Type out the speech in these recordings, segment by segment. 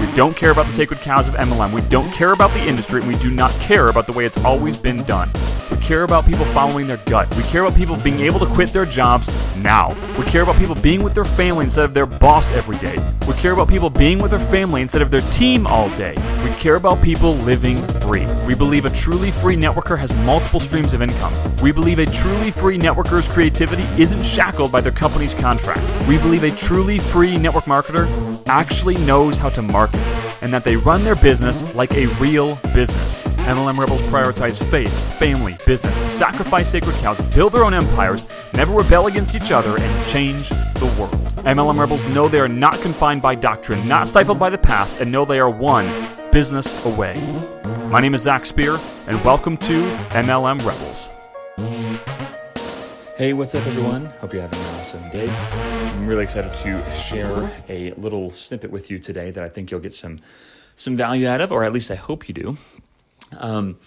We don't care about the sacred cows of MLM. We don't care about the industry. And we do not care about the way it's always been done. We care about people following their gut. We care about people being able to quit their jobs now. We care about people being with their family instead of their boss every day. We care about people being with their family instead of their team all day. We care about people living free. We believe a truly free networker has multiple streams of income. We believe a truly free networker's creativity isn't shackled by their company's contract. We believe a truly free network marketer actually knows how to market and that they run their business like a real business. MLM Rebels prioritize faith, family, business, sacrifice sacred cows, build their own empires, never rebel against each other, and change the world. MLM Rebels know they are not confined by doctrine, not stifled by the past, and know they are one business away. My name is Zach Spear, and welcome to MLM Rebels. Hey, what's up, everyone? Hope you're having an awesome day. I'm really excited to share a little snippet with you today that I think you'll get some some value out of, or at least I hope you do. Um,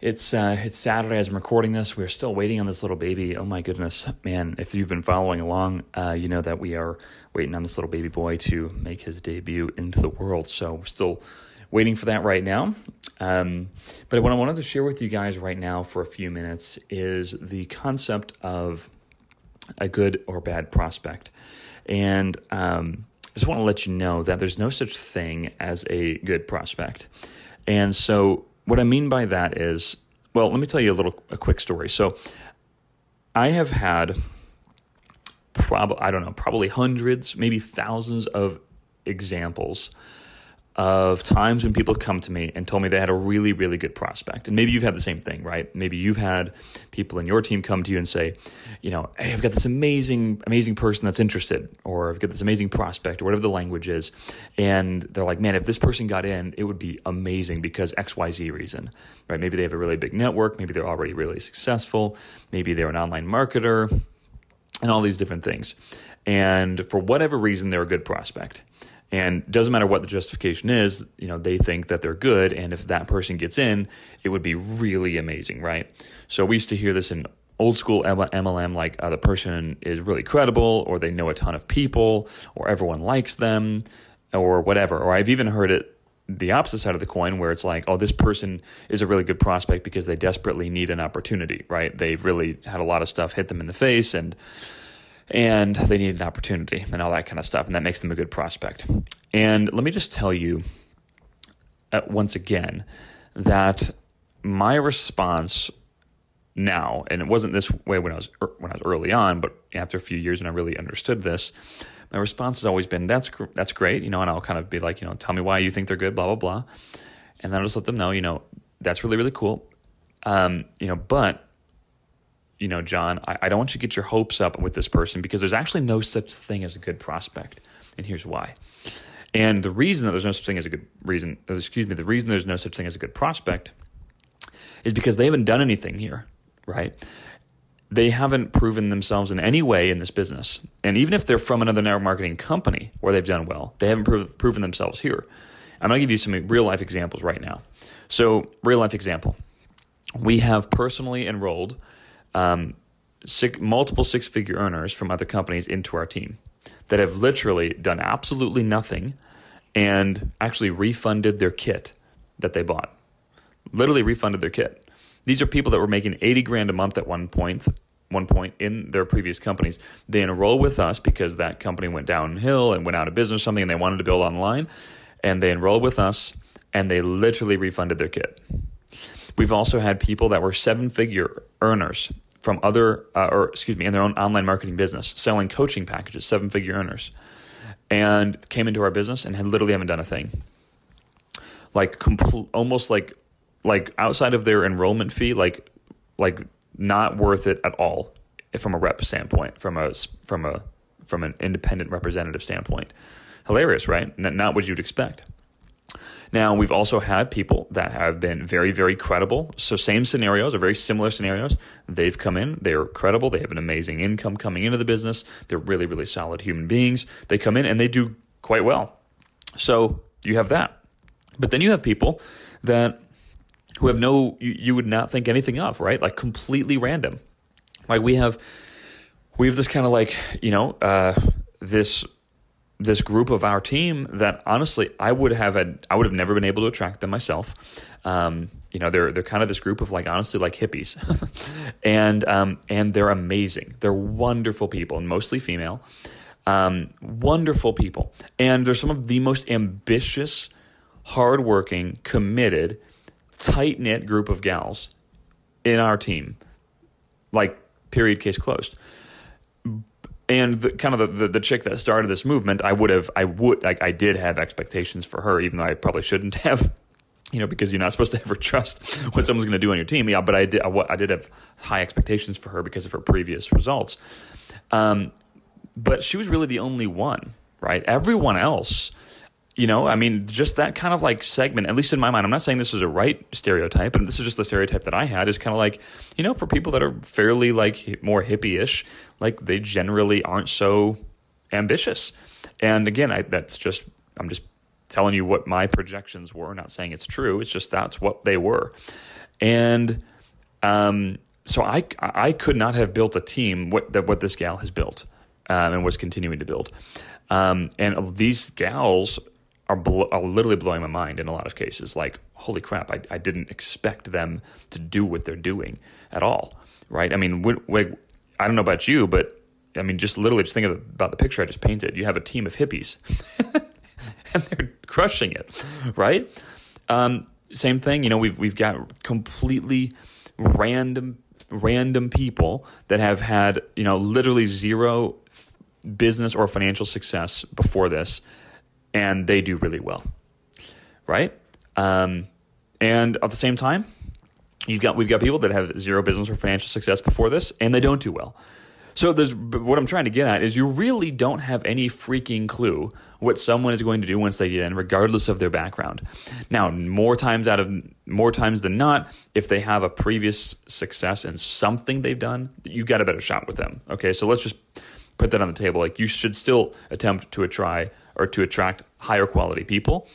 it's uh, it's Saturday as I'm recording this. We're still waiting on this little baby. Oh my goodness, man! If you've been following along, uh, you know that we are waiting on this little baby boy to make his debut into the world. So we're still waiting for that right now. Um, but what I wanted to share with you guys right now for a few minutes is the concept of a good or bad prospect. And um, I just want to let you know that there's no such thing as a good prospect. And so, what I mean by that is, well, let me tell you a little, a quick story. So, I have had, probably, I don't know, probably hundreds, maybe thousands of examples of times when people come to me and told me they had a really, really good prospect. And maybe you've had the same thing, right? Maybe you've had people in your team come to you and say, you know, hey, I've got this amazing, amazing person that's interested, or I've got this amazing prospect, or whatever the language is. And they're like, man, if this person got in, it would be amazing because XYZ reason, right? Maybe they have a really big network. Maybe they're already really successful. Maybe they're an online marketer and all these different things. And for whatever reason, they're a good prospect. And doesn't matter what the justification is, you know, they think that they're good. And if that person gets in, it would be really amazing, right? So we used to hear this in old school MLM, like uh, the person is really credible, or they know a ton of people, or everyone likes them, or whatever. Or I've even heard it the opposite side of the coin where it's like, oh, this person is a really good prospect because they desperately need an opportunity, right? They've really had a lot of stuff hit them in the face and and they need an opportunity and all that kind of stuff. And that makes them a good prospect. And let me just tell you uh, once again that my response now, and it wasn't this way when I was when I was early on, but after a few years and I really understood this, my response has always been that's that's great, you know, and I'll kind of be like, you know, tell me why you think they're good, blah blah blah, and then I'll just let them know, you know, that's really really cool, um, you know, but you know, John, I, I don't want you to get your hopes up with this person because there's actually no such thing as a good prospect. And here's why. And the reason that there's no such thing as a good reason, excuse me, the reason there's no such thing as a good prospect is because they haven't done anything here, right? They haven't proven themselves in any way in this business. And even if they're from another network marketing company where they've done well, they haven't prov- proven themselves here. I'm going to give you some real life examples right now. So, real life example. We have personally enrolled um, six, multiple six figure earners from other companies into our team that have literally done absolutely nothing and actually refunded their kit that they bought. Literally refunded their kit. These are people that were making 80 grand a month at one point, one point in their previous companies. They enroll with us because that company went downhill and went out of business or something and they wanted to build online. And they enrolled with us and they literally refunded their kit. We've also had people that were seven figure earners from other, uh, or excuse me, in their own online marketing business, selling coaching packages, seven figure earners, and came into our business and had literally haven't done a thing. Like compl- almost like like outside of their enrollment fee, like like not worth it at all from a rep standpoint, from a from a from an independent representative standpoint. Hilarious, right? Not what you'd expect. Now, we've also had people that have been very, very credible. So, same scenarios or very similar scenarios. They've come in, they're credible, they have an amazing income coming into the business, they're really, really solid human beings. They come in and they do quite well. So, you have that. But then you have people that who have no, you, you would not think anything of, right? Like completely random. Like we have, we have this kind of like, you know, uh, this this group of our team that honestly I would have had I would have never been able to attract them myself. Um, you know, they're they're kind of this group of like honestly like hippies, and um, and they're amazing. They're wonderful people and mostly female, um, wonderful people, and they're some of the most ambitious, hardworking, committed, tight knit group of gals in our team. Like period, case closed and the, kind of the, the, the, chick that started this movement, I would have, I would, like, I did have expectations for her, even though I probably shouldn't have, you know, because you're not supposed to ever trust what someone's going to do on your team. Yeah, but I did, I, I, did have high expectations for her because of her previous results. Um, but she was really the only one, right? Everyone else you know, I mean, just that kind of like segment, at least in my mind, I'm not saying this is a right stereotype, and this is just the stereotype that I had, is kind of like, you know, for people that are fairly like more hippie ish, like they generally aren't so ambitious. And again, I, that's just, I'm just telling you what my projections were, not saying it's true. It's just that's what they were. And, um, so I, I could not have built a team what, that what this gal has built um, and was continuing to build. Um, and these gals are, are literally blowing my mind in a lot of cases. Like, holy crap, I, I didn't expect them to do what they're doing at all, right? I mean, we, we, I don't know about you, but I mean, just literally just think about the picture I just painted. You have a team of hippies, and they're crushing it, right? Um, same thing, you know. We've we've got completely random random people that have had you know literally zero business or financial success before this and they do really well, right? Um, and at the same time, you've got we've got people that have zero business or financial success before this, and they don't do well. So there's what I'm trying to get at is you really don't have any freaking clue what someone is going to do once they get in, regardless of their background. Now, more times out of more times than not, if they have a previous success in something they've done, you got a better shot with them. Okay, so let's just put that on the table. Like you should still attempt to try or to attract higher quality people.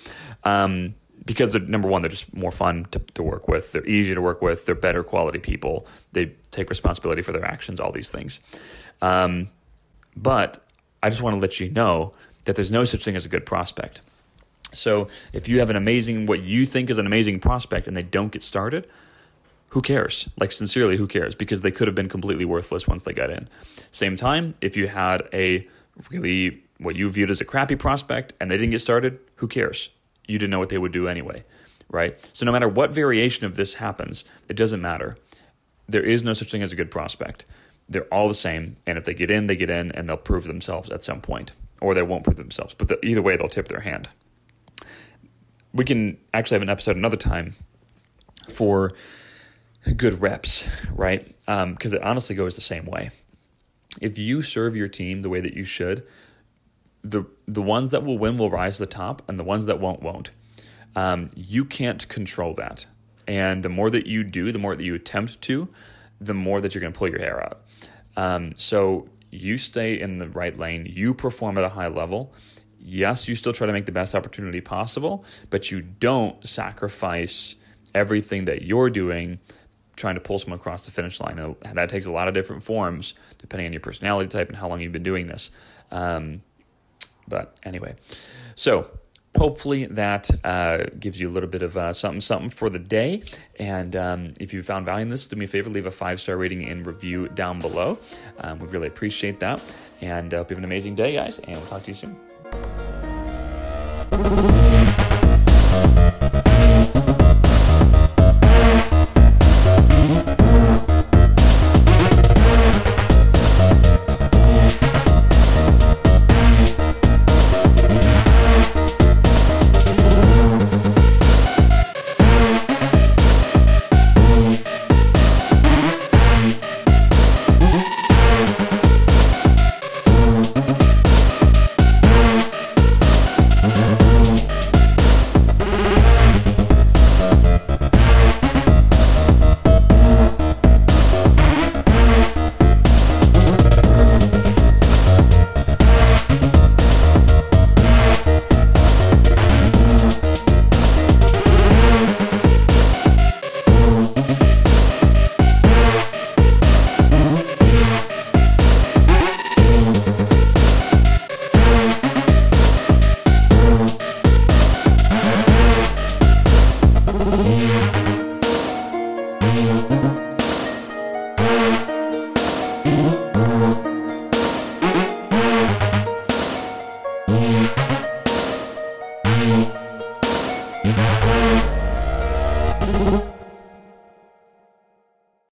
Um, because they're, number one, they're just more fun to, to work with. They're easier to work with. They're better quality people. They take responsibility for their actions. All these things. Um, but I just want to let you know that there's no such thing as a good prospect. So if you have an amazing, what you think is an amazing prospect, and they don't get started, who cares? Like sincerely, who cares? Because they could have been completely worthless once they got in. Same time, if you had a really what you viewed as a crappy prospect and they didn't get started, who cares? You didn't know what they would do anyway, right? So no matter what variation of this happens, it doesn't matter. There is no such thing as a good prospect. They're all the same, and if they get in, they get in, and they'll prove themselves at some point, or they won't prove themselves. But the, either way, they'll tip their hand. We can actually have an episode another time for good reps, right? Because um, it honestly goes the same way. If you serve your team the way that you should, the the ones that will win will rise to the top, and the ones that won't won't. Um, you can't control that, and the more that you do, the more that you attempt to, the more that you're going to pull your hair out. Um, so you stay in the right lane. You perform at a high level. Yes, you still try to make the best opportunity possible, but you don't sacrifice everything that you're doing trying to pull someone across the finish line. And that takes a lot of different forms depending on your personality type and how long you've been doing this. Um, but anyway, so hopefully that uh, gives you a little bit of uh, something something for the day. And um, if you found value in this do me a favor leave a five star rating and review down below. Um, we really appreciate that. And uh, hope you have an amazing day guys and we'll talk to you soon